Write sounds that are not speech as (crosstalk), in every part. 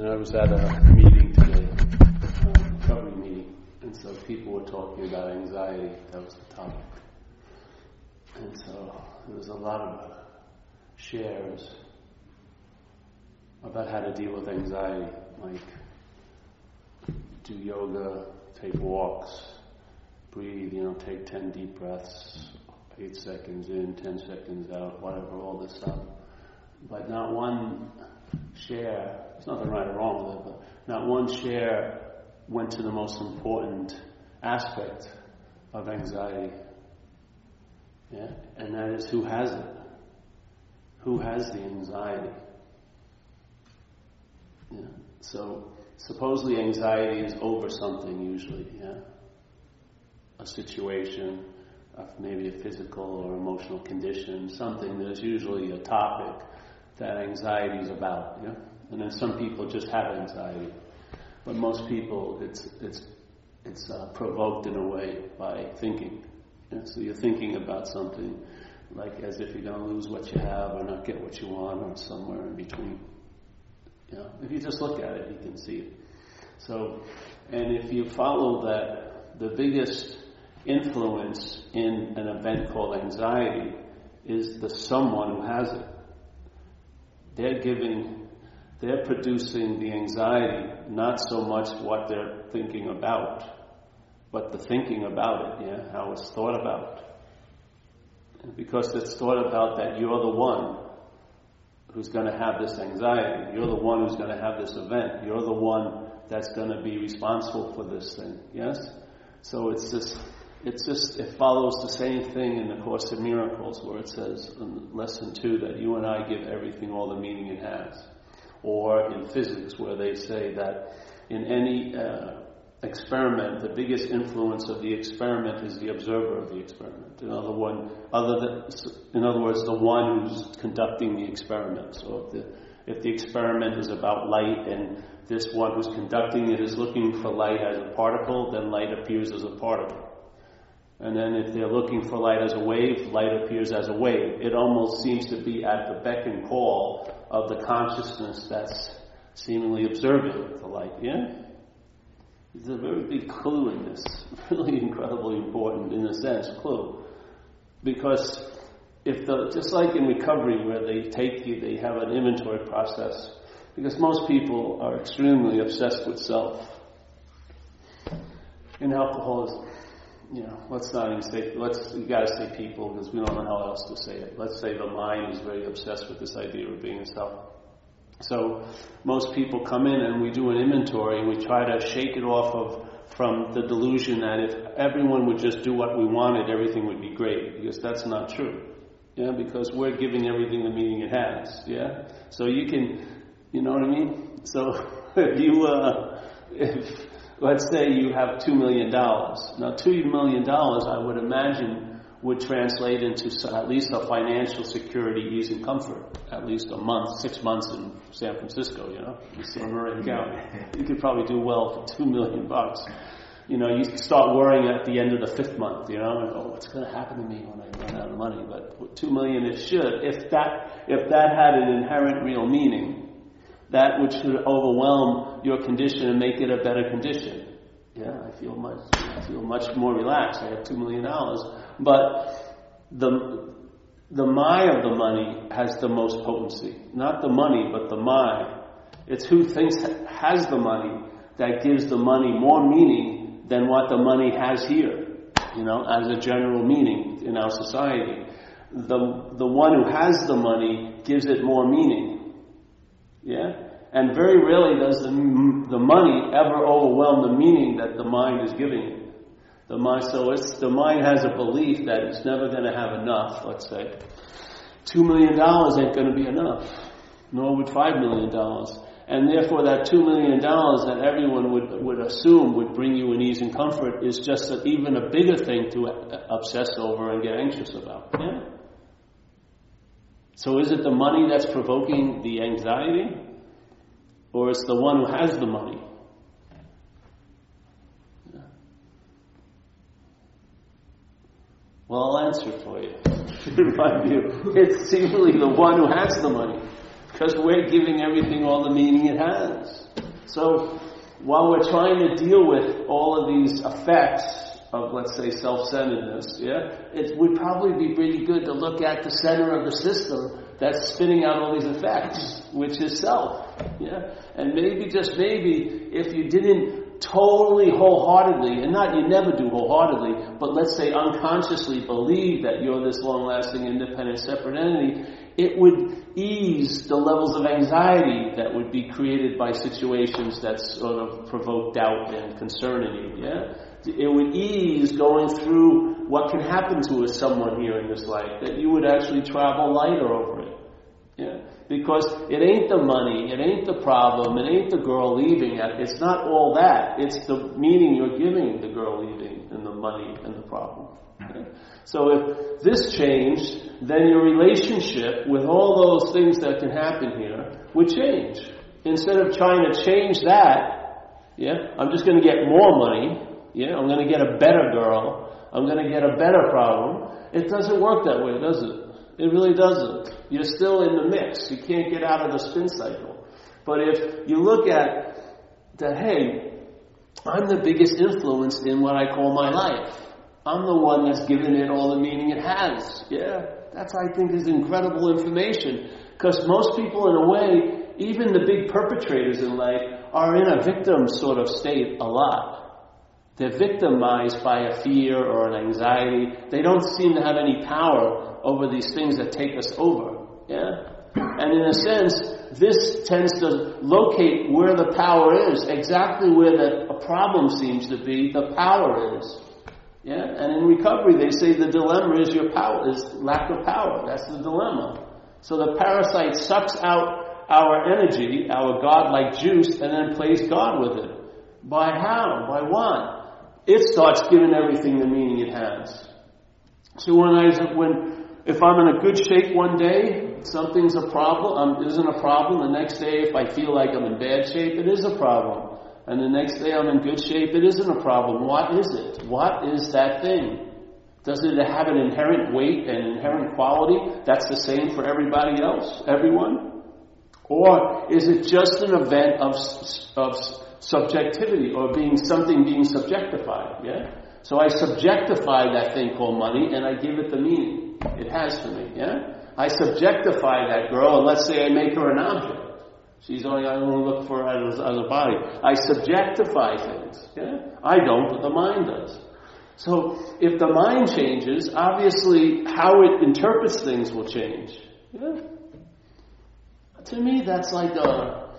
Know, I was at a meeting today, a recovery meeting, and so people were talking about anxiety. That was the topic. And so there was a lot of shares about how to deal with anxiety, like do yoga, take walks, breathe, you know, take 10 deep breaths, 8 seconds in, 10 seconds out, whatever, all this stuff. But not one share, there's nothing right or wrong with it, but not one share went to the most important aspect of anxiety. Yeah? And that is who has it? Who has the anxiety? Yeah. So supposedly anxiety is over something usually, yeah? A situation, maybe a physical or emotional condition, something. There's usually a topic that anxiety is about? And then some people just have anxiety. But most people, it's, it's, it's uh, provoked in a way by thinking. So you're thinking about something like as if you're going to lose what you have or not get what you want or somewhere in between. If you just look at it, you can see it. So, and if you follow that, the biggest influence in an event called anxiety is the someone who has it. They're giving, they're producing the anxiety, not so much what they're thinking about, but the thinking about it, yeah, how it's thought about. Because it's thought about that you're the one who's going to have this anxiety. You're the one who's going to have this event. You're the one that's going to be responsible for this thing. Yes? So it's just, it's just, it follows the same thing in the Course of Miracles where it says in lesson two that you and I give everything all the meaning it has. Or in physics where they say that in any uh, experiment, the biggest influence of the experiment is the observer of the experiment. In other, one, other than, in other words, the one who's conducting the experiment. So if the, if the experiment is about light and this one who's conducting it is looking for light as a particle, then light appears as a particle. And then if they're looking for light as a wave, light appears as a wave. It almost seems to be at the beck and call of the consciousness that's seemingly observing the light. Yeah? There's a very big clue in this. (laughs) Really incredibly important, in a sense, clue. Because if the, just like in recovery where they take you, they have an inventory process, because most people are extremely obsessed with self. In alcoholism, you know, let's not even say, let's, you gotta say people because we don't know how else to say it. Let's say the mind is very obsessed with this idea of being a self. So most people come in and we do an inventory and we try to shake it off of from the delusion that if everyone would just do what we wanted, everything would be great. Because that's not true. Yeah, because we're giving everything the meaning it has. Yeah? So you can, you know what I mean? So (laughs) if you, uh, if, let's say you have two million dollars. Now two million dollars, I would imagine, would translate into at least a financial security, ease, and comfort. At least a month, six months in San Francisco, you know, in Marin County. You could probably do well for two million bucks. You know, you start worrying at the end of the fifth month, you know, and, oh, what's going to happen to me when I run out of money? But two million, it should. If that, if that had an inherent real meaning, that which should overwhelm your condition and make it a better condition. Yeah, I feel much, I feel much more relaxed. I have two million dollars but the, the my of the money has the most potency. Not the money, but the my. It's who thinks has the money that gives the money more meaning than what the money has here, you know, as a general meaning in our society. The, the one who has the money gives it more meaning. Yeah? And very rarely does the, the money ever overwhelm the meaning that the mind is giving it. The mind, so it's, the mind has a belief that it's never going to have enough, let's say. Two million dollars ain't going to be enough, nor would five million dollars. And therefore that two million dollars that everyone would, would assume would bring you an ease and comfort is just a, even a bigger thing to uh, obsess over and get anxious about. Yeah? So is it the money that's provoking the anxiety? Or it's the one who has the money Well, I'll answer for you. (laughs) In my view, it's simply the one who has the money, because we're giving everything all the meaning it has. So while we're trying to deal with all of these effects of, let's say, self-centeredness, yeah, it would probably be pretty good to look at the center of the system that's spinning out all these effects, which is self. Yeah, and maybe just maybe if you didn't totally wholeheartedly, and not you never do wholeheartedly, but let's say unconsciously believe that you're this long-lasting, independent, separate entity, it would ease the levels of anxiety that would be created by situations that sort of provoke doubt and concern in you. Yeah, it would ease going through what can happen to us someone here in this life. That you would actually travel lighter over it. Yeah, because it ain't the money, it ain't the problem, it ain't the girl leaving. It's not all that. It's the meaning you're giving the girl leaving and the money and the problem. So if this changed, then your relationship with all those things that can happen here would change. Instead of trying to change that, yeah, I'm just going to get more money, yeah, I'm going to get a better girl, I'm going to get a better problem. It doesn't work that way, does it? It really doesn't. You're still in the mix. You can't get out of the spin cycle. But if you look at that, hey, I'm the biggest influence in what I call my life. I'm the one that's given it all the meaning it has. Yeah, that's I think is incredible information. Because most people, in a way, even the big perpetrators in life, are in a victim sort of state a lot. They're victimized by a fear or an anxiety. They don't seem to have any power over these things that take us over. Yeah? And in a sense, this tends to locate where the power is, exactly where the problem seems to be, the power is. Yeah? And in recovery, they say the dilemma is your power, is lack of power. That's the dilemma. So the parasite sucks out our energy, our God-like juice, and then plays God with it. By how? By what? It starts giving everything the meaning it has. So when I, when, if I'm in a good shape one day, something's a problem, um, isn't a problem. The next day, if I feel like I'm in bad shape, it is a problem and the next day I'm in good shape, it isn't a problem. What is it? What is that thing? Does it have an inherent weight and inherent quality that's the same for everybody else, everyone? Or is it just an event of, of subjectivity or being something being subjectified? Yeah? So I subjectify that thing called money and I give it the meaning it has for me. Yeah? I subjectify that girl and let's say I make her an object. She's only, I only look for her as, as a body. I subjectify things. Yeah? I don't, but the mind does. So if the mind changes, obviously how it interprets things will change. Yeah? To me, that's like a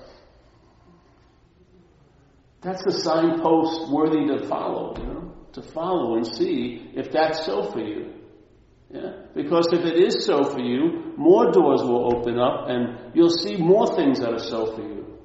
that's a signpost worthy to follow. You know, to follow and see if that's so for you. Yeah? Because if it is so for you, more doors will open up and you'll see more things that are so for you.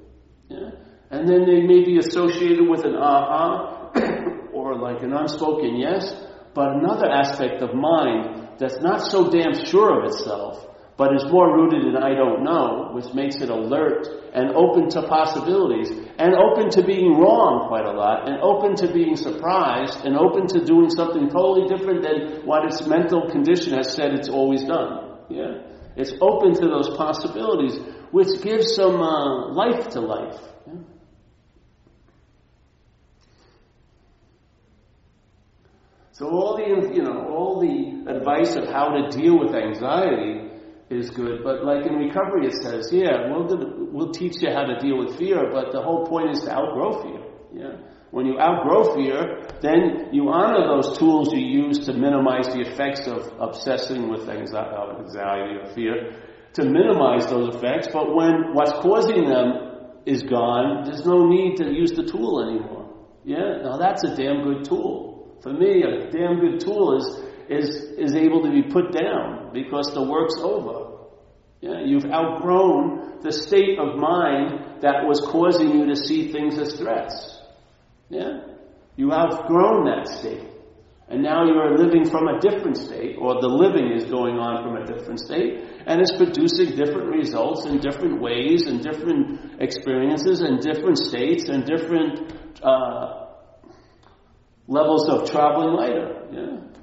Yeah? And then they may be associated with an aha (coughs) or like an unspoken yes, but another aspect of mind that's not so damn sure of itself but is more rooted in I don't know, which makes it alert and open to possibilities, and open to being wrong quite a lot, and open to being surprised, and open to doing something totally different than what its mental condition has said it's always done. Yeah? It's open to those possibilities, which gives some uh, life to life. So all the you know all the advice of how to deal with anxiety is good. But like in recovery, it says, yeah, we'll, we'll teach you how to deal with fear, but the whole point is to outgrow fear. Yeah. When you outgrow fear, then you honor those tools you use to minimize the effects of obsessing with anxiety or fear, to minimize those effects. But when what's causing them is gone, there's no need to use the tool anymore. Yeah. Now that's a damn good tool. For me, a damn good tool is is, is able to be put down because the work's over. Yeah, you've outgrown the state of mind that was causing you to see things as threats. Yeah? You outgrown that state. And now you are living from a different state, or the living is going on from a different state, and it's producing different results in different ways, and different experiences, and different states, and different uh, levels of traveling lighter. Yeah?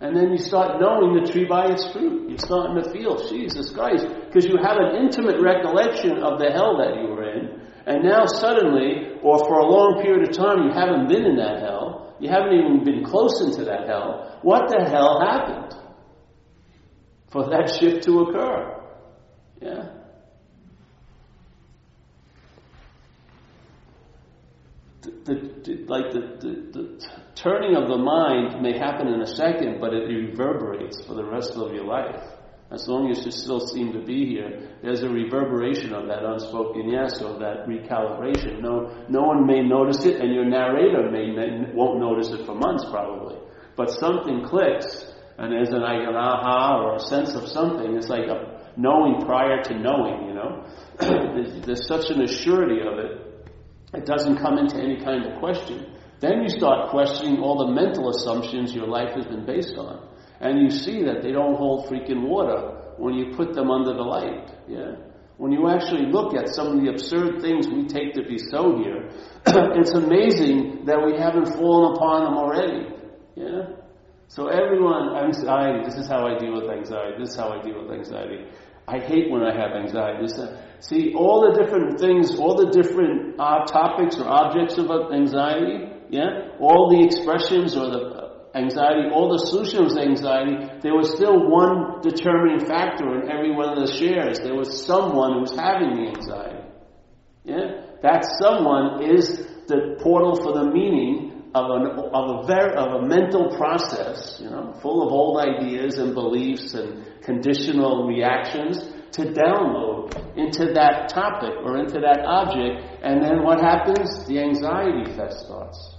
And then you start knowing the tree by its fruit. You're starting to feel, Jesus Christ, because you have an intimate recollection of the hell that you were in, And now suddenly, or for a long period of time, you haven't been in that hell. You haven't even been close into that hell. What the hell happened for that (laughs) shift to occur? Yeah. The, the, like the, the, the turning of the mind may happen in a second, but it reverberates for the rest of your life. As long as you still seem to be here, there's a reverberation of that unspoken yes or that recalibration. No, no one may notice it, and your narrator may, won't notice it for months probably. But something clicks, and there's an, like an aha or a sense of something. It's like a knowing prior to knowing. You know, (clears throat) there's, there's such an assurity of it. It doesn't come into any kind of question. Then you start questioning all the mental assumptions your life has been based on. And you see that they don't hold freaking water when you put them under the light. Yeah? When you actually look at some of the absurd things we take to be so here, (clears throat) it's amazing that we haven't fallen upon them already. Yeah? So everyone, anxiety, this is how I deal with anxiety, this is how I deal with anxiety. I hate when I have anxiety. See, all the different things, all the different uh, topics or objects of anxiety, yeah, all the expressions or the anxiety, all the solutions anxiety, there was still one determining factor in every one of the shares. There was someone who was having the anxiety. Yeah? That someone is the portal for the meaning of, of, a, of a mental process, you know, full of old ideas and beliefs and conditional reactions to download into that topic or into that object. And then what happens? The anxiety fest starts.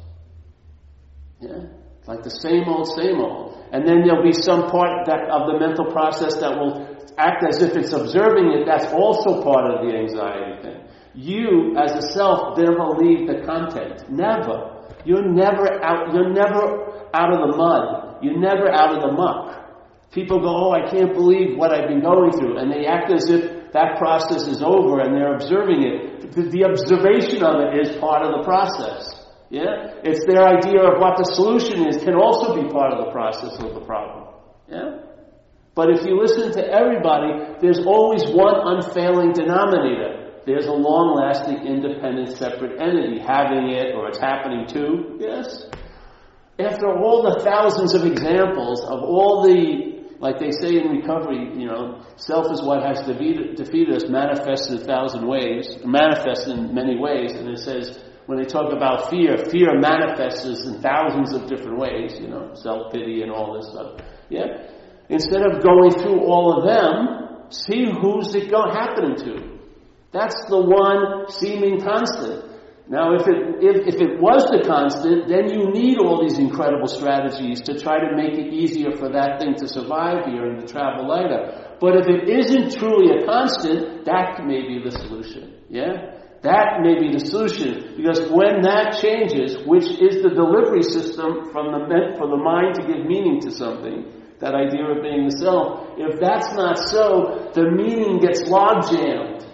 Yeah? Like the same old, same old. And then there'll be some part that, of the mental process that will act as if it's observing it. That's also part of the anxiety thing. You, as a self, never leave the content. Never. You're never out, you're never out of the mud. You're never out of the muck. People go, oh, I can't believe what I've been going through. And they act as if that process is over and they're observing it. The, the observation of it is part of the process. Yeah? It's their idea of what the solution is can also be part of the process of the problem. Yeah? But if you listen to everybody, there's always one unfailing denominator. There's a long lasting, independent, separate entity having it or it's happening to. Yes? After all the thousands of examples of all the, like they say in recovery, you know, self is what has defeated, defeated us, manifested in a thousand ways, manifested in many ways, and it says, when they talk about fear, fear manifests in thousands of different ways, you know, self pity and all this stuff. Yeah? Instead of going through all of them, see who's it going happening to. That's the one seeming constant. Now, if it, if, if it was the constant, then you need all these incredible strategies to try to make it easier for that thing to survive here and to travel lighter. But if it isn't truly a constant, that may be the solution. Yeah? That may be the solution because when that changes, which is the delivery system from the for the mind to give meaning to something, that idea of being the self, if that's not so, the meaning gets log jammed.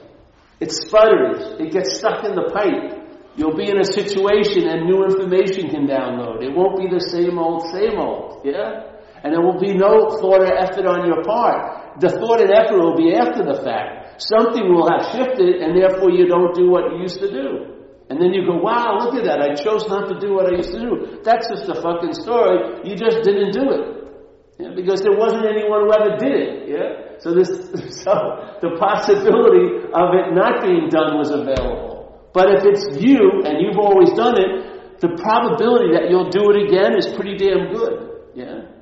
It sputters. It gets stuck in the pipe. You'll be in a situation and new information can download. It won't be the same old, same old. Yeah? And there will be no thought or effort on your part. The thought and effort will be after the fact something will have shifted and therefore you don't do what you used to do. And then you go, wow, look at that. I chose not to do what I used to do. That's just a fucking story. You just didn't do it. Yeah, because there wasn't anyone who ever did it. Yeah? So this, (laughs) so the possibility of it not being done was available. But if it's you and you've always done it, the probability that you'll do it again is pretty damn good. Yeah?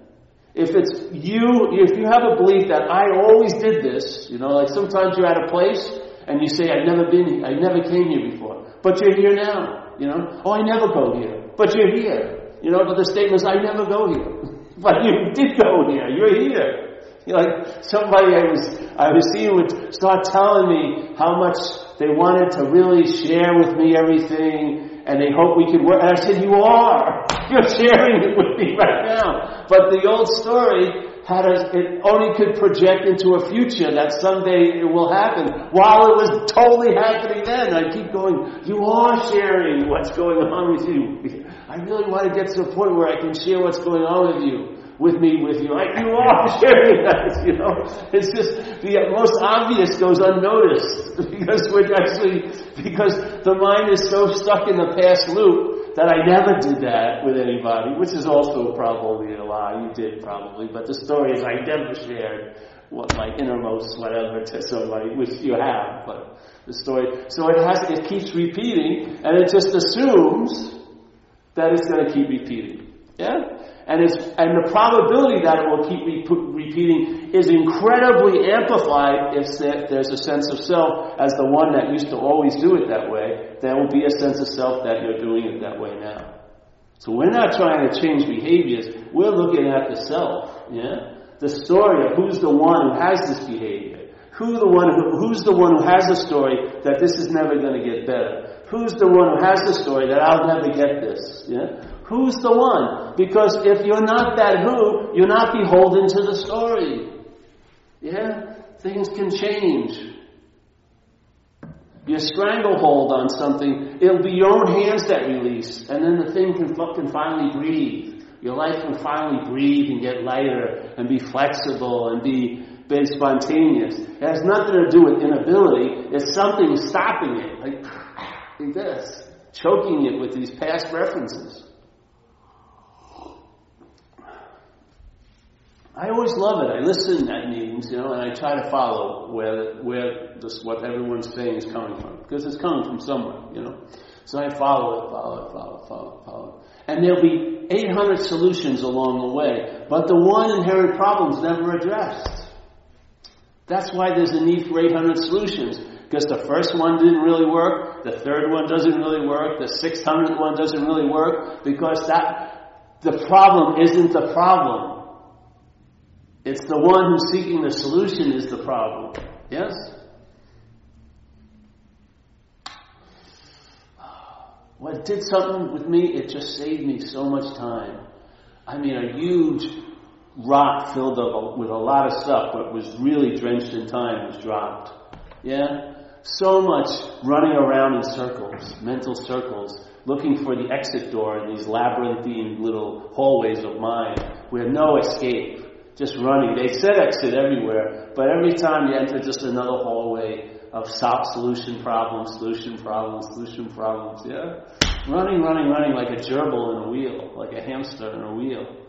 If it's you, if you have a belief that I always did this, you know, like sometimes you're at a place and you say, I've never been, I never came here before, but you're here now, you know. Oh, I never go here, but you're here, you know. But the statement is, I never go here, (laughs) but you did go here. You're here. You know, like somebody I was I was seeing would start telling me how much they wanted to really share with me everything and they hope we could work. And I said, you are. You're sharing it with me right now. But the old story had a, it only could project into a future that someday it will happen while it was totally happening then. I keep going, you are sharing what's going on with you. I really want to get to the point where I can share what's going on with you. With me with you. Like you are (laughs) sharing that, you know. It's just the most obvious goes unnoticed (laughs) because we're actually because the mind is so stuck in the past loop that I never did that with anybody, which is also probably a lie. You did probably, but the story is I never shared what my innermost whatever to somebody, which you have, but the story. So it has it keeps repeating, and it just assumes that it's going to keep repeating. Yeah? And, and the probability that it will keep re- repeating is incredibly amplified if there's a sense of self as the one that used to always do it that way. There will be a sense of self that you're doing it that way now. So we're not trying to change behaviors. We're looking at the self. Yeah? The story of who's the one who has this behavior. Who the one who, who's the one who has the story that this is never going to get better? Who's the one who has the story that I'll never get this? Yeah? Who's the one? Because if you're not that who, you're not beholden to the story. Yeah? Things can change. You stranglehold on something, it'll be your own hands that release, and then the thing can, can finally breathe. Your life can finally breathe and get lighter and be flexible and be, be spontaneous. It has nothing to do with inability. It's something stopping it, like, like this, choking it with these past references. I always love it. I listen at meetings, you know, and I try to follow where where this what everyone's saying is coming from because it's coming from somewhere, you know. So I follow it, follow it, follow it, follow it, follow it. And there'll be 800 solutions along the way, but the one inherent problem is never addressed. That's why there's a need for 800 solutions. Because the first one didn't really work, the third one doesn't really work, the 600th one doesn't really work, because that, the problem isn't the problem. It's the one who's seeking the solution is the problem. Yes? Well, it did something with me, it just saved me so much time. I mean, a huge rock filled up with a lot of stuff, but was really drenched in time, was dropped. Yeah? So much running around in circles, mental circles, looking for the exit door in these labyrinthine little hallways of mind where no escape just running. They said exit everywhere, but every time you enter just another hallway of stop solution problems, solution problems, solution problems, yeah? Running, running, running like a gerbil in a wheel, like a hamster in a wheel.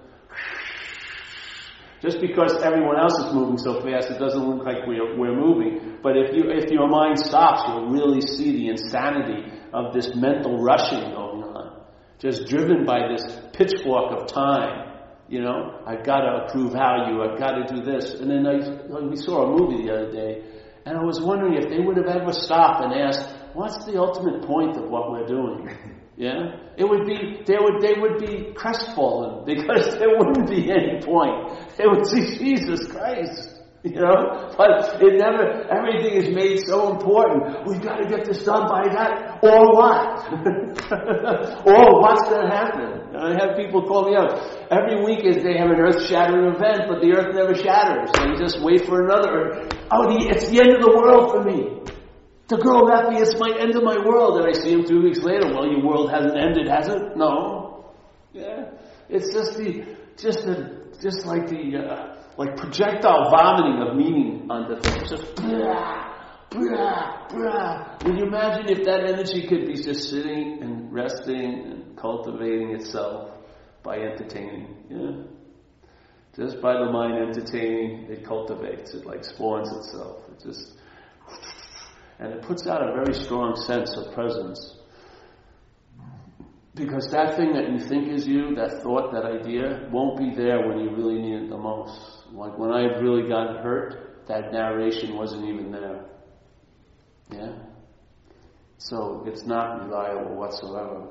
Just because everyone else is moving so fast, it doesn't look like we're, we're moving. But if, you, if your mind stops, you'll really see the insanity of this mental rushing going on. Just driven by this pitchfork of time you know, I've got to prove value. I've got to do this. And then I, we saw a movie the other day, and I was wondering if they would have ever stopped and asked, "What's the ultimate point of what we're doing?" (laughs) Yeah, it would be they would they would be crestfallen (laughs) because there wouldn't be any point. They would see Jesus Christ. (laughs) You know, but it never, everything is made so important. We've got to get this done by that, or what? (laughs) or what's going to happen? I have people call me up. Every week is they have an earth-shattering event, but the earth never shatters. You just wait for another. Oh, the, it's the end of the world for me. The girl left me, it's my end of my world. And I see him two weeks later. Well, your world hasn't ended, has it? No. Yeah. It's just the, just the, just like the, uh, like projectile vomiting of meaning onto things. Just blah, blah, blah. Can you imagine if that energy could be just sitting and resting and cultivating itself by entertaining? Yeah. Just by the mind entertaining, it cultivates, it like spawns itself. It just and it puts out a very strong sense of presence. Because that thing that you think is you, that thought, that idea, won't be there when you really need it the most. Like when I really got hurt, that narration wasn't even there. Yeah? So it's not reliable whatsoever.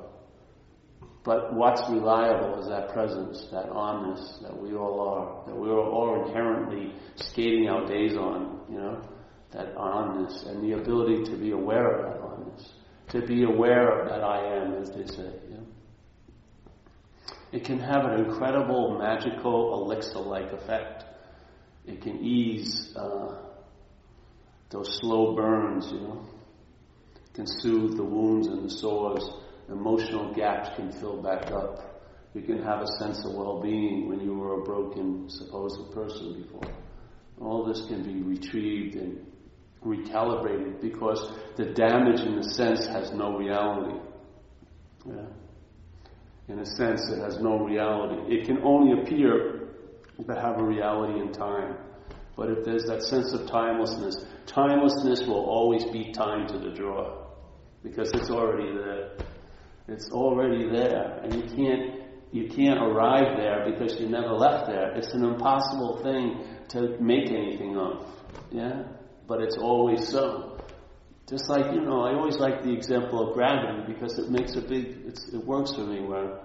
But what's reliable is that presence, that onness that we all are, that we are all inherently skating our days on, you know, that onness and the ability to be aware of that onness, to be aware of that I am, as they say. It can have an incredible, magical, elixir-like effect it can ease uh, those slow burns, you know. It can soothe the wounds and the sores. Emotional gaps can fill back up. You can have a sense of well-being when you were a broken, supposed person before. All this can be retrieved and recalibrated because the damage in the sense has no reality. Yeah. In a sense, it has no reality. It can only appear to have a reality in time. But if there's that sense of timelessness, timelessness will always be time to the draw because it's already there. It's already there, and you can't you can't arrive there because you never left there. It's an impossible thing to make anything of. Yeah, but it's always so. Just like you know, I always like the example of gravity because it makes a big. it works for me where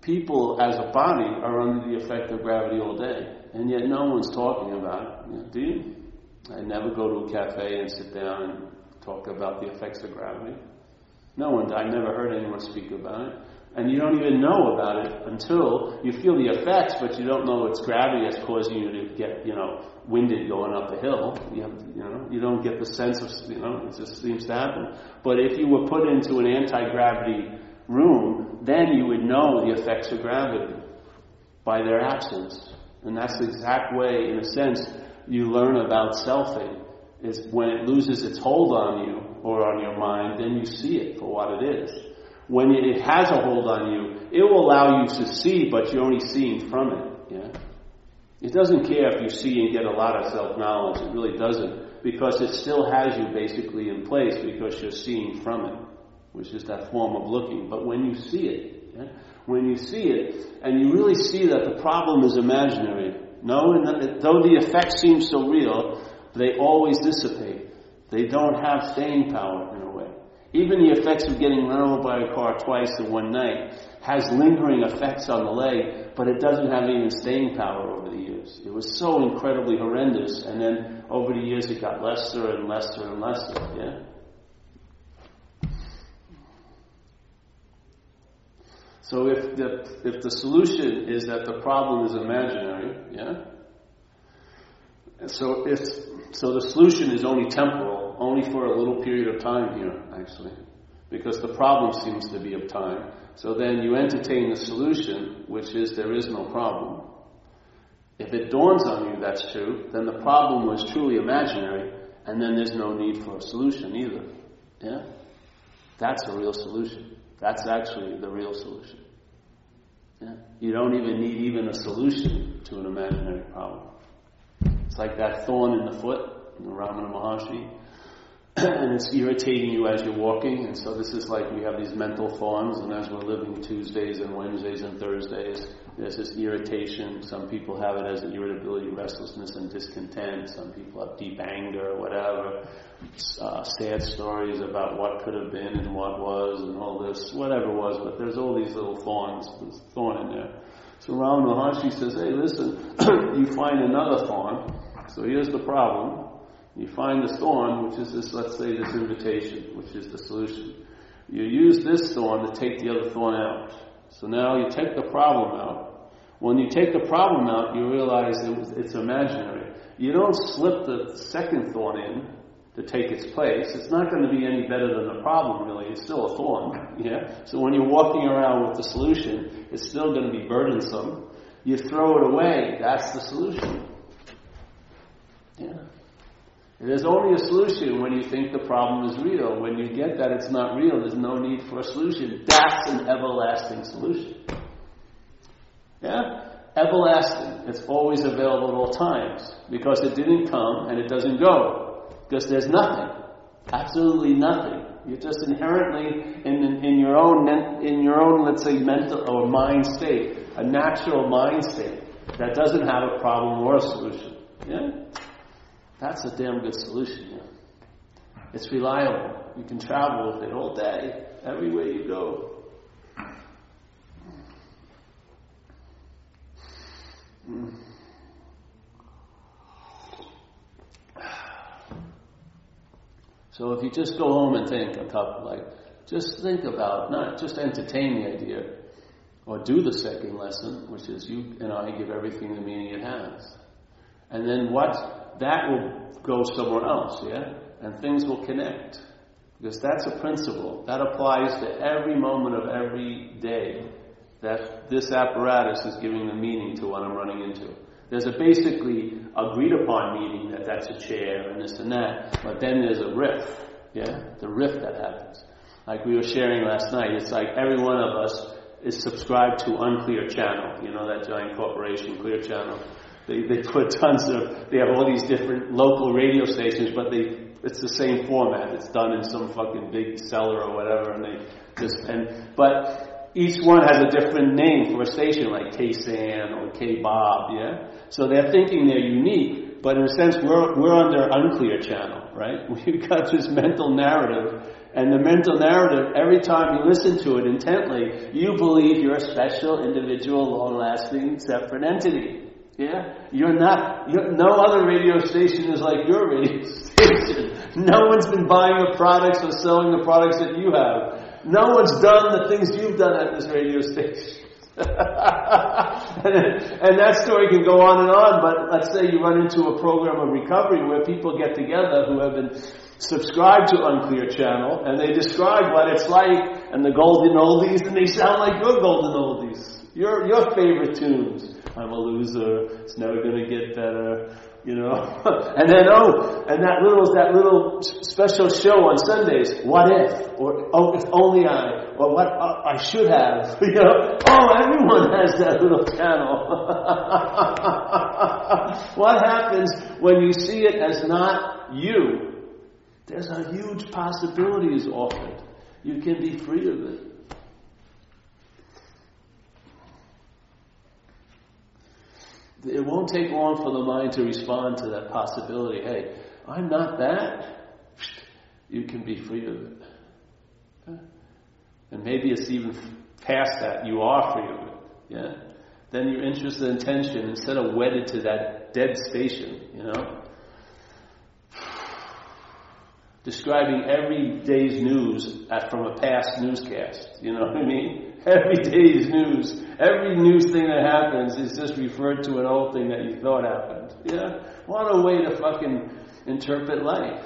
people as a body are under the effect of gravity all day, and yet no one's talking about it. do you? I never go to a cafe and sit down and talk about the effects of gravity. No one, I never heard anyone speak about it. And you don't even know about it until you feel the effects, but you don't know it's gravity that's causing you to get, you know, winded going up a hill. You, have, you know, you don't get the sense of, you know, it just seems to happen. But if you were put into an anti-gravity room, then you would know the effects of gravity by their absence. And that's the exact way, in a sense, you learn about selfing. Is when it loses its hold on you or on your mind, then you see it for what it is. When it has a hold on you, it will allow you to see, but you're only seeing from it. Yeah? It doesn't care if you see and get a lot of self-knowledge. It really doesn't. Because it still has you basically in place because you're seeing from it which is that form of looking. But when you see it, yeah, when you see it, and you really see that the problem is imaginary, no, and though the effects seem so real, they always dissipate. They don't have staying power in a way. Even the effects of getting run over by a car twice in one night has lingering effects on the leg, but it doesn't have even staying power over the years. It was so incredibly horrendous, and then over the years it got lesser and lesser and lesser. Yeah. So if the, if the solution is that the problem is imaginary, yeah? So if, so the solution is only temporal, only for a little period of time here, actually. Because the problem seems to be of time. So then you entertain the solution, which is there is no problem. If it dawns on you that's true, then the problem was truly imaginary, and then there's no need for a solution either. Yeah? That's a real solution. That's actually the real solution. Yeah? You don't even need even a solution to an imaginary problem. It's like that thorn in the foot in the Ramana Maharshi, and it's irritating you as you're walking, and so this is like we have these mental thorns, and as we're living Tuesdays and Wednesdays and Thursdays, there's this irritation. Some people have it as irritability, restlessness, and discontent. Some people have deep anger or whatever. Uh, sad stories about what could have been and what was and all this, whatever it was, but there's all these little thorns, there's thorn in there. So Ramana Maharshi says, hey, listen, (clears throat) you find another thorn. So here's the problem. You find this thorn, which is this, let's say, this invitation, which is the solution. You use this thorn to take the other thorn out. So now you take the problem out. When you take the problem out, you realize it it's imaginary. You don't slip the second thorn in to take its place. It's not going to be any better than the problem, really. It's still a thorn. Yeah? So when you're walking around with the solution, it's still going to be burdensome. You throw it away. That's the solution. Yeah. There's only a solution when you think the problem is real. When you get that it's not real, there's no need for a solution. That's an everlasting solution. Yeah? Everlasting. It's always available at all times. Because it didn't come and it doesn't go. Because there's nothing. Absolutely nothing. You're just inherently in, in, in your own in your own let's say mental or mind state, a natural mind state that doesn't have a problem or a solution. Yeah? That's a damn good solution. It's reliable. You can travel with it all day, everywhere you go. So if you just go home and think a couple, like, just think about, not just entertain the idea, or do the second lesson, which is you and I give everything the meaning it has. And then what that will go somewhere else, yeah? And things will connect. Because that's a principle. That applies to every moment of every day that this apparatus is giving the meaning to what I'm running into. There's a basically agreed upon meaning that that's a chair and this and that, but then there's a riff, yeah, the riff that happens. Like we were sharing last night, it's like every one of us is subscribed to Unclear Channel, you know that giant corporation, Clear Channel. They, they put tons of, they have all these different local radio stations, but they, it's the same format. It's done in some fucking big cellar or whatever, and they just, and, but each one has a different name for a station, like K-San or K-Bob, yeah? So they're thinking they're unique, but in a sense, we're, we're under unclear channel, right? (laughs) We've got this mental narrative, and the mental narrative, every time you listen to it intently, you believe you're a special, individual, long-lasting, separate entity. Yeah? You're not, you're, no other radio station is like your radio (laughs) station. No one's been buying the products or selling the products that you have. No one's done the things you've done at this radio station. (laughs) and, and that story can go on and on, but let's say you run into a program of recovery where people get together who have been subscribed to Unclear Channel and they describe what it's like and the golden oldies and they sound like your golden oldies. Your, your favorite tunes. I'm a loser. It's never going to get better. You know, (laughs) and then oh, and that little that little special show on Sundays. What if? Or oh, if only I. Or what uh, I should have. (laughs) You know. Oh, everyone has that little channel. (laughs) what happens when you see it as not you? There's a huge possibility is offered. You can be free of it. It won't take long for the mind to respond to that possibility. Hey, I'm not that. You can be free of it. And maybe it's even past that. You are free of it. Yeah? Then your interest and intention, instead of wedded to that dead station, you know, describing every day's news from a past newscast. You know what I mean? (laughs) Every day's news, every news thing that happens is just referred to an old thing that you thought happened. Yeah? What a way to fucking interpret life.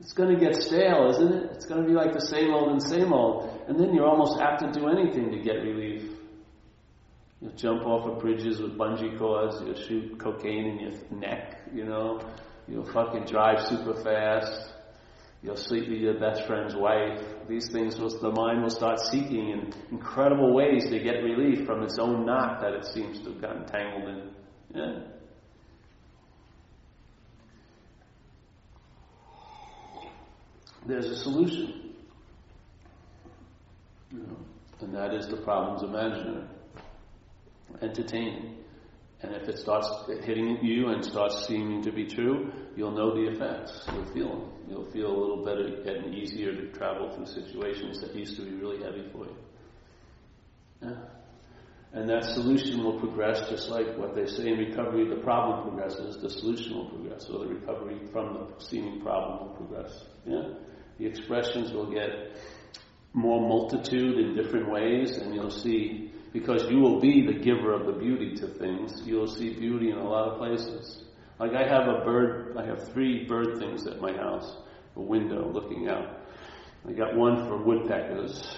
It's going to get stale, isn't it? It's going to be like the same old and same old. And then you're almost apt to do anything to get relief. You'll jump off of bridges with bungee cords. You'll shoot cocaine in your neck, you know. You'll fucking drive super fast. You'll sleep with your best friend's wife. These things the mind will start seeking in incredible ways to get relief from its own knot that it seems to have gotten tangled in. Yeah. There's a solution. You know, and that is the problem's imaginary. Entertaining. And if it starts hitting you and starts seeming to be true, you'll know the effects. You'll feel them. You'll feel a little better, getting easier to travel through situations that used to be really heavy for you. Yeah. And that solution will progress just like what they say in recovery, the problem progresses, the solution will progress, or the recovery from the seeming problem will progress. Yeah? The expressions will get more multitude in different ways, and you'll see because you will be the giver of the beauty to things. You'll see beauty in a lot of places. Like I have a bird, I have three bird things at my house, a window looking out. I got one for woodpeckers.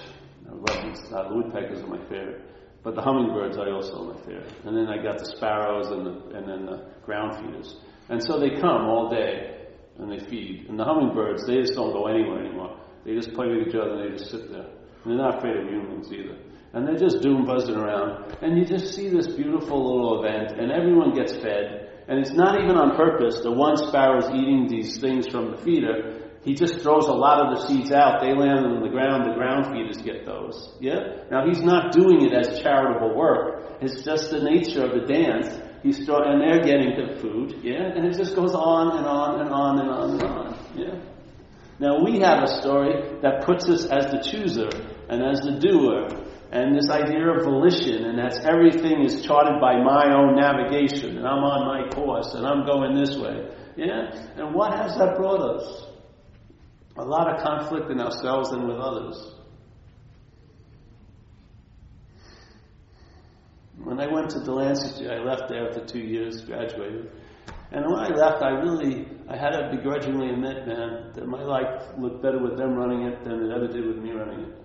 I love these. The woodpeckers are my favorite. But the hummingbirds I also my favorite. And then I got the sparrows and, the, and then the ground feeders. And so they come all day and they feed. And the hummingbirds, they just don't go anywhere anymore. They just play with each other and they just sit there. And they're not afraid of humans either and they're just doom buzzing around. And you just see this beautiful little event, and everyone gets fed. And it's not even on purpose. The one sparrow is eating these things from the feeder. He just throws a lot of the seeds out. They land on the ground. The ground feeders get those. Yeah? Now he's not doing it as charitable work. It's just the nature of the dance. He's and they're getting the food. Yeah? And it just goes on and on and on and on and on. Yeah? Now we have a story that puts us as the chooser and as the doer and this idea of volition, and that's everything is charted by my own navigation, and I'm on my course, and I'm going this way. Yeah? And what has that brought us? A lot of conflict in ourselves and with others. When I went to Delancey, I left there after two years, graduated. And when I left, I really, I had to begrudgingly admit, man, that my life looked better with them running it than it ever did with me running it.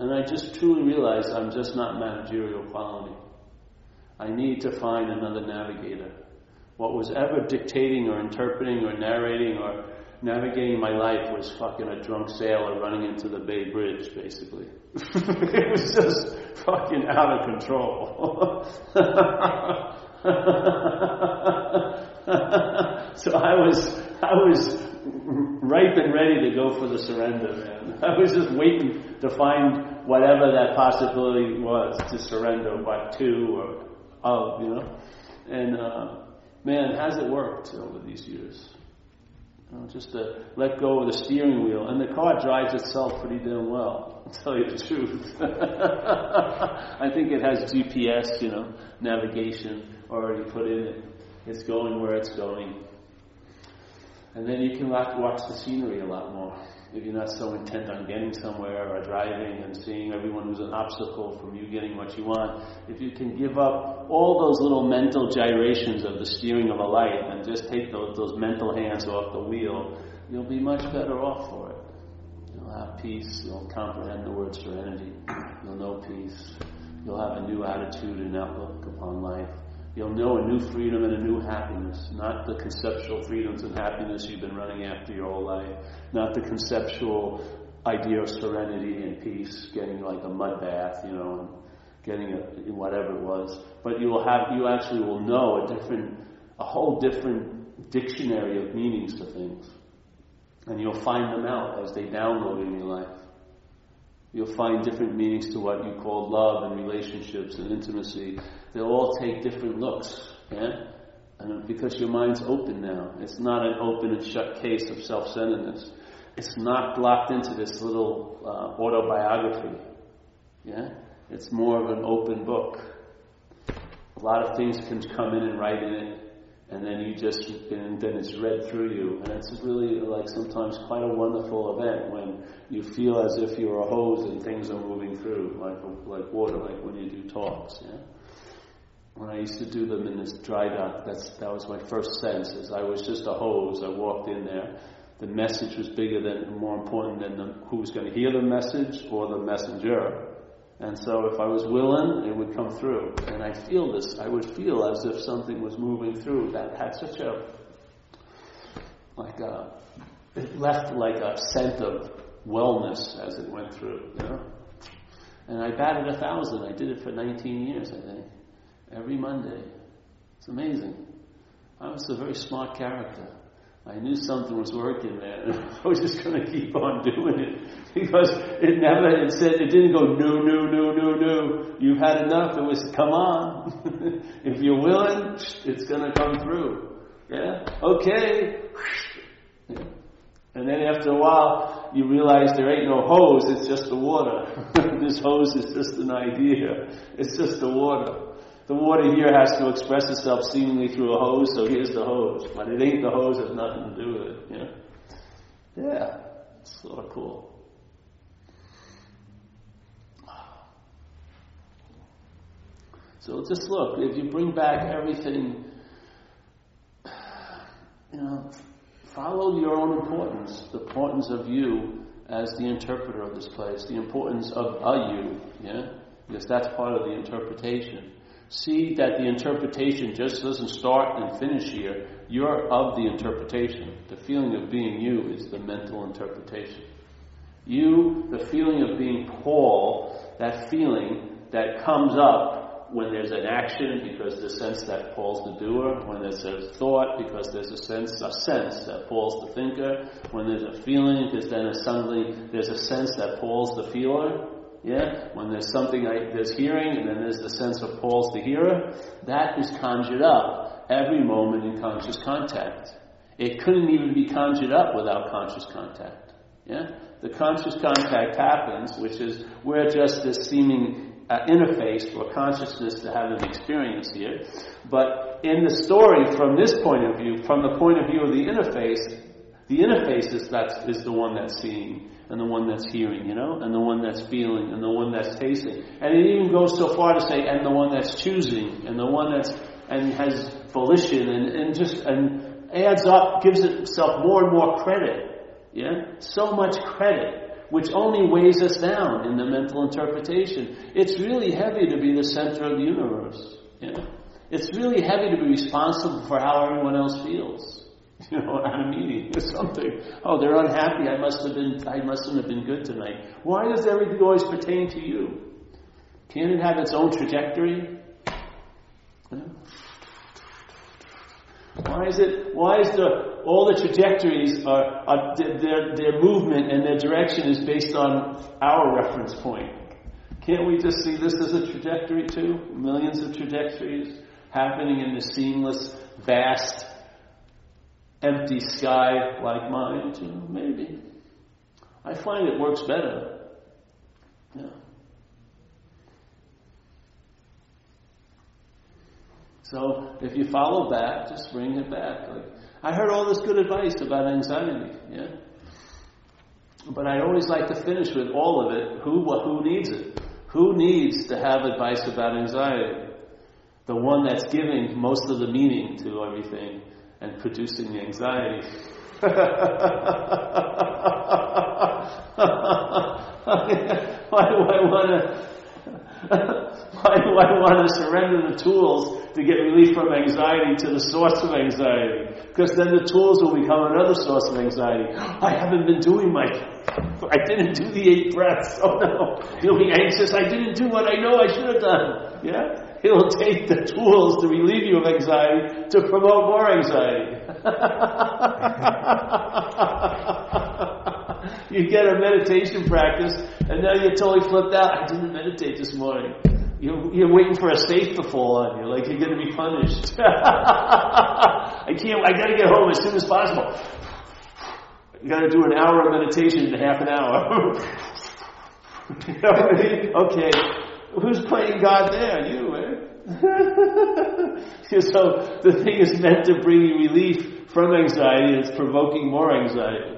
And I just truly realized I'm just not managerial quality. I need to find another navigator. What was ever dictating or interpreting or narrating or navigating my life was fucking a drunk sailor running into the Bay Bridge, basically. (laughs) it was just fucking out of control. (laughs) so I was, I was ripe and ready to go for the surrender, man. (laughs) I was just waiting to find whatever that possibility was to surrender, what to or of, you know. And uh, man, has it worked over these years? You know, just to let go of the steering wheel, and the car drives itself pretty damn well. I'll tell you the truth. (laughs) I think it has GPS, you know, navigation already put in it. It's going where it's going. And then you can watch the scenery a lot more if you're not so intent on getting somewhere or driving and seeing everyone who's an obstacle from you getting what you want, if you can give up all those little mental gyrations of the steering of a life and just take those, those mental hands off the wheel, you'll be much better off for it. You'll have peace, you'll comprehend the word serenity, you'll know peace, you'll have a new attitude and outlook upon life. You'll know a new freedom and a new happiness, not the conceptual freedoms and happiness you've been running after your whole life, not the conceptual idea of serenity and peace, getting like a mud bath, you know, and getting a, whatever it was. But you will have, you actually will know a different, a whole different dictionary of meanings to things. And you'll find them out as they download in your life. You'll find different meanings to what you call love and relationships and intimacy. They'll all take different looks, yeah? And because your mind's open now. It's not an open and shut case of self-centeredness. It's not locked into this little uh, autobiography, yeah? It's more of an open book. A lot of things can come in and write in it and then you just and then it's read through you and it's really like sometimes quite a wonderful event when you feel as if you're a hose and things are moving through like like water like when you do talks yeah when I used to do them in this dry dock that's that was my first sense as I was just a hose I walked in there the message was bigger than more important than the, who was going to hear the message or the messenger and so if I was willing, it would come through. And I feel this, I would feel as if something was moving through that had such a, like a, it left like a scent of wellness as it went through, you know? And I batted a thousand. I did it for 19 years, I think. Every Monday. It's amazing. I was a very smart character. I knew something was working there, and (laughs) I was just going to keep on doing it (laughs) because it never. It said it didn't go no, no, no, no, no. You've had enough. It was come on. (laughs) if you're willing, it's going to come through. Yeah. Okay. And then after a while, you realize there ain't no hose. It's just the water. this hose is just an idea. It's just the water the water here has to express itself seemingly through a hose, so here's the hose. But it ain't the hose, has nothing to do with it. You know? Yeah, it's sort of cool. So just look, if you bring back everything, you know, follow your own importance, the importance of you as the interpreter of this place, the importance of a you, yeah? Because that's part of the interpretation. See that the interpretation just doesn't start and finish here. You're of the interpretation. The feeling of being you is the mental interpretation. You, the feeling of being Paul, that feeling that comes up when there's an action because the sense that Paul's the doer, when there's a thought because there's a sense, a sense that Paul's the thinker, when there's a feeling because then suddenly there's a sense that Paul's the feeler, yeah? When there's something I, there's hearing and then there's the sense of Paul's the hearer, that is conjured up every moment in conscious contact. It couldn't even be conjured up without conscious contact. Yeah? The conscious contact happens, which is we're just this seeming uh, interface for consciousness to have an experience here. But in the story, from this point of view, from the point of view of the interface, the interface is, that's, is the one that's seeing and the one that's hearing, you know, and the one that's feeling and the one that's tasting. And it even goes so far to say, and the one that's choosing and the one that's, and has volition and, and just, and adds up, gives itself more and more credit. Yeah? So much credit which only weighs us down in the mental interpretation. It's really heavy to be the center of the universe. Know? It's really heavy to be responsible for how everyone else feels. (laughs) You know, at a meeting or something. Oh, they're unhappy. I must have been. I mustn't have been good tonight. Why does everything always pertain to you? Can't it have its own trajectory? Why is it? Why is the all the trajectories are, are their their movement and their direction is based on our reference point? Can't we just see this as a trajectory too? Millions of trajectories happening in the seamless, vast, empty sky like mine too? Maybe. I find it works better. Yeah. So if you follow back, just bring it back. Like, I heard all this good advice about anxiety, yeah. But I always like to finish with all of it. Who who needs it? Who needs to have advice about anxiety? The one that's giving most of the meaning to everything and producing the anxiety. (laughs) Why do I want to? Why do I want to surrender the tools to get relief from anxiety to the source of anxiety? Because then the tools will become another source of anxiety. (gasps) I haven't been doing my, I didn't do the eight breaths. (laughs) Oh no. You'll be anxious. I didn't do what I know I should have done. Yeah? (laughs) It will take the tools to relieve you of anxiety to promote more anxiety. (laughs) you get a meditation practice and now you're totally flipped out. I didn't meditate this morning. You're, you're waiting for a safe to fall on you, like you're going to be punished. (laughs) I can't, I got to get home as soon as possible. You got to do an hour of meditation in half an hour. okay, who's playing God there? You, eh? (laughs) so the thing is meant to bring you relief from anxiety, it's provoking more anxiety.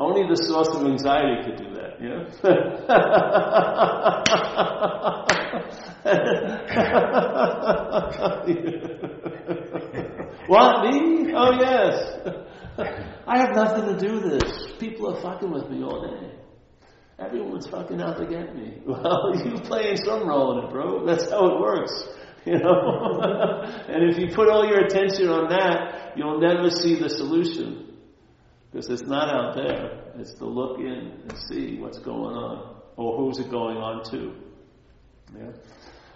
Only the source of anxiety could do that, yeah? (laughs) what, me? Oh, yes. (laughs) I have nothing to do with this. People are fucking with me all day. Everyone's fucking out to get me. (laughs) Well, you playing some role in it, bro. That's how it works. (laughs) You know? (laughs) and if you put all your attention on that, you'll never see the solution. Because it's not out there. It's to look in and see what's going on. Or who's it going on to. Yeah.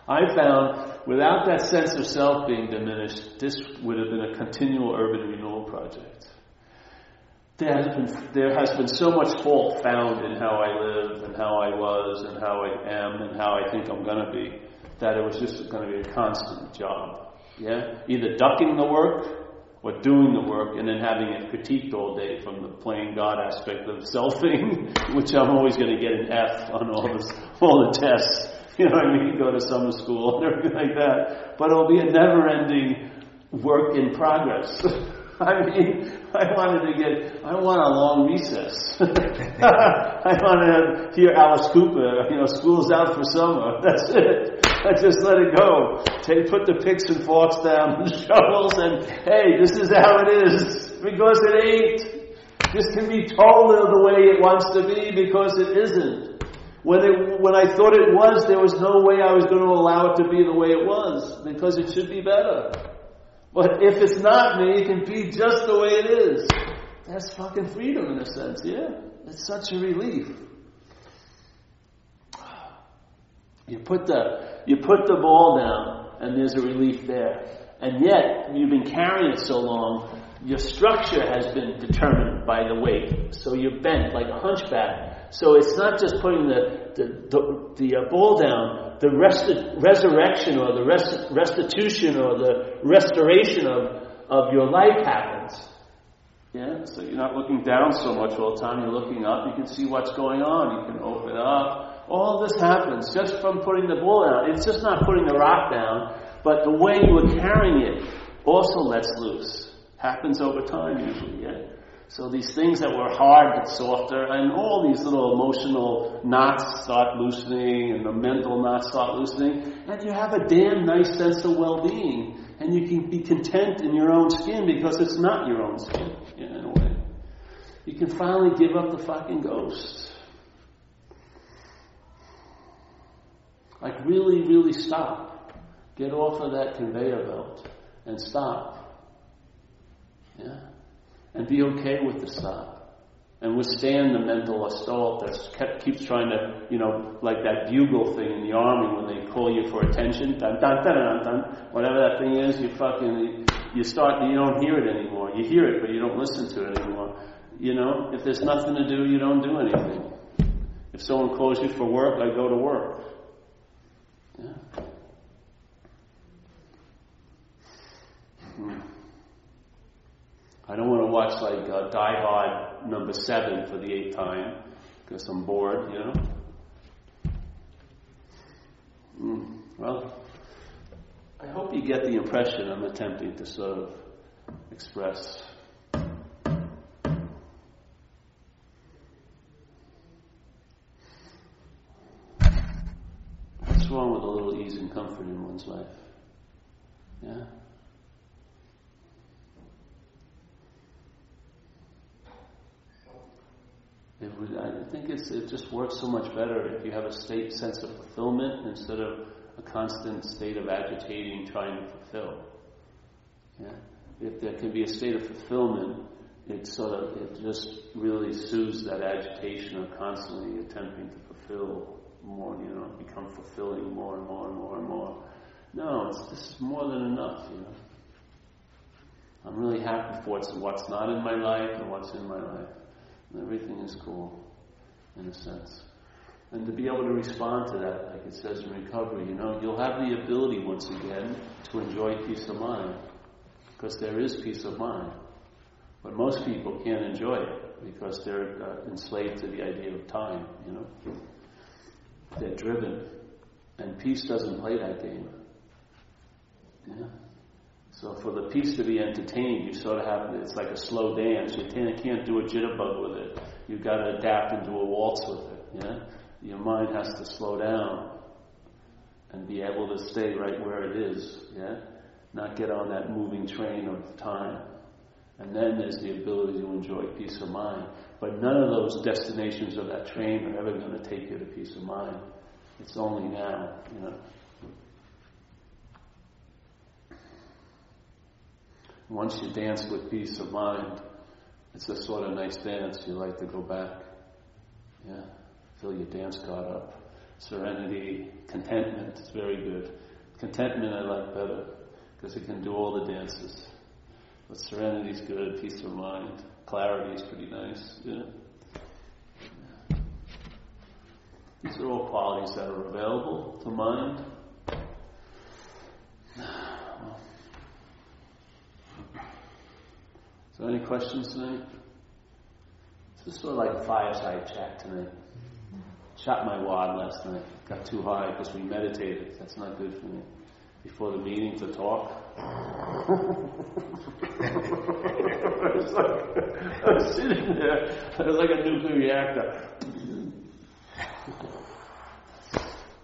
I found without that sense of self being diminished, this would have been a continual urban renewal project. There has been, there has been so much fault found in how I live and how I was and how I am and how I think I'm going to be that it was just going to be a constant job. Yeah? Either ducking the work or doing the work and then having it critiqued all day from the playing God aspect of selfing, (laughs) which I'm always going to get an F on all this, all the tests. (laughs) You know what I mean? Go to summer school (laughs) and everything like that. But it'll be a never ending work in progress. (laughs) I mean, I wanted to get, I want a long recess. (laughs) I want to hear Alice Cooper, you know, school's out for summer. (laughs) That's it. I just let it go. Take, put the picks and forks down, the shovels, and hey, this is how it is. Because it ain't. This can be told the way it wants to be because it isn't. When, it, when I thought it was, there was no way I was going to allow it to be the way it was because it should be better. But if it's not me, it can be just the way it is. That's fucking freedom in a sense, yeah? It's such a relief. You put the you put the ball down and there's a relief there. And yet, you've been carrying it so long, your structure has been determined by the weight. So you're bent like a hunchback. So it's not just putting the, the, the, the uh, ball down, the resti- resurrection or the rest- restitution or the restoration of, of your life happens. Yeah, so you're not looking down so much all the time, you're looking up, you can see what's going on, you can open up, all this happens just from putting the ball down. It's just not putting the rock down, but the way you were carrying it also lets loose. Happens over time usually, yeah? So these things that were hard get softer, and all these little emotional knots start loosening, and the mental knots start loosening, and you have a damn nice sense of well-being, and you can be content in your own skin because it's not your own skin, in a way. You can finally give up the fucking ghost. Like really, really stop. Get off of that conveyor belt and stop. Yeah? And be okay with the stop and withstand the mental assault that keeps trying to, you know, like that bugle thing in the army when they call you for attention, dun dun dun dun dun, whatever that thing is, you fucking, you start, you don't hear it anymore. You hear it, but you don't listen to it anymore. You know, if there's nothing to do, you don't do anything. If someone calls you for work, I go to work. Yeah. Hmm. I don't want to watch like uh, Die Hard number seven for the eighth time because I'm bored, you know. Mm. Well, I hope you get the impression I'm attempting to sort of express. What's wrong with a little ease and comfort in one's life? Yeah? It would, I think it just works so much better if you have a state sense of fulfillment instead of a constant state of agitating trying to fulfill. Yeah? If there can be a state of fulfillment, it sort of it just really soothes that agitation of constantly attempting to fulfill more, you know, become fulfilling more and more and more and more. No, it's this is more than enough, you know. I'm really happy for what's, what's not in my life and what's in my life. Everything is cool, in a sense. And to be able to respond to that, like it says in recovery, you know, you'll have the ability once again to enjoy peace of mind. Because there is peace of mind. But most people can't enjoy it because they're uh, enslaved to the idea of time, you know. They're driven. And peace doesn't play that game. Yeah. So for the peace to be entertained, you sort of have, it's like a slow dance. You can't do a jitterbug with it. You've got to adapt and do a waltz with it, yeah? Your mind has to slow down and be able to stay right where it is, yeah? Not get on that moving train of time. And then there's the ability to enjoy peace of mind. But none of those destinations of that train are ever going to take you to peace of mind. It's only now, you know. Once you dance with peace of mind, it's a sort of nice dance. You like to go back. Yeah. Feel your dance caught up. Serenity, contentment is very good. Contentment I like better because it can do all the dances. But serenity is good, peace of mind. Clarity is pretty nice. Yeah. These are all qualities that are available to mind. Any questions tonight? This is sort of like a fireside chat tonight. Shot my wad last night. Got too high because we meditated. That's not good for me. Before the meeting to talk. I, was like, I was sitting there. I was like a nuclear reactor.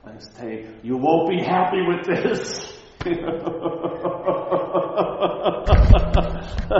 Was saying, you won't be happy with this. (laughs)